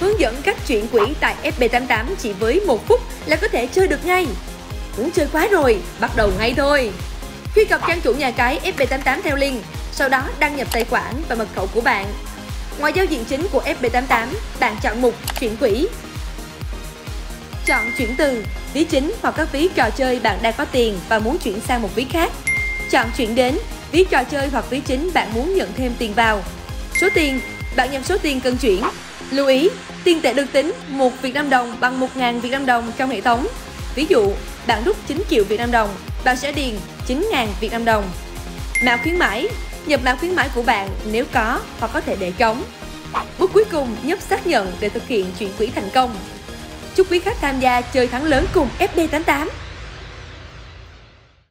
hướng dẫn cách chuyển quỹ tại FB88 chỉ với một phút là có thể chơi được ngay. Muốn chơi quá rồi, bắt đầu ngay thôi. Truy cập trang chủ nhà cái FB88 theo link, sau đó đăng nhập tài khoản và mật khẩu của bạn. Ngoài giao diện chính của FB88, bạn chọn mục chuyển quỹ. Chọn chuyển từ, ví chính hoặc các ví trò chơi bạn đang có tiền và muốn chuyển sang một ví khác. Chọn chuyển đến, ví trò chơi hoặc ví chính bạn muốn nhận thêm tiền vào. Số tiền, bạn nhập số tiền cần chuyển. Lưu ý, tiền tệ được tính 1 Việt Nam đồng bằng 1.000 Việt Nam đồng trong hệ thống. Ví dụ, bạn rút 9 triệu Việt Nam đồng, bạn sẽ điền 9.000 Việt Nam đồng. Mã khuyến mãi, nhập mã khuyến mãi của bạn nếu có hoặc có thể để trống. Bước cuối cùng nhấp xác nhận để thực hiện chuyển quỹ thành công. Chúc quý khách tham gia chơi thắng lớn cùng FB88.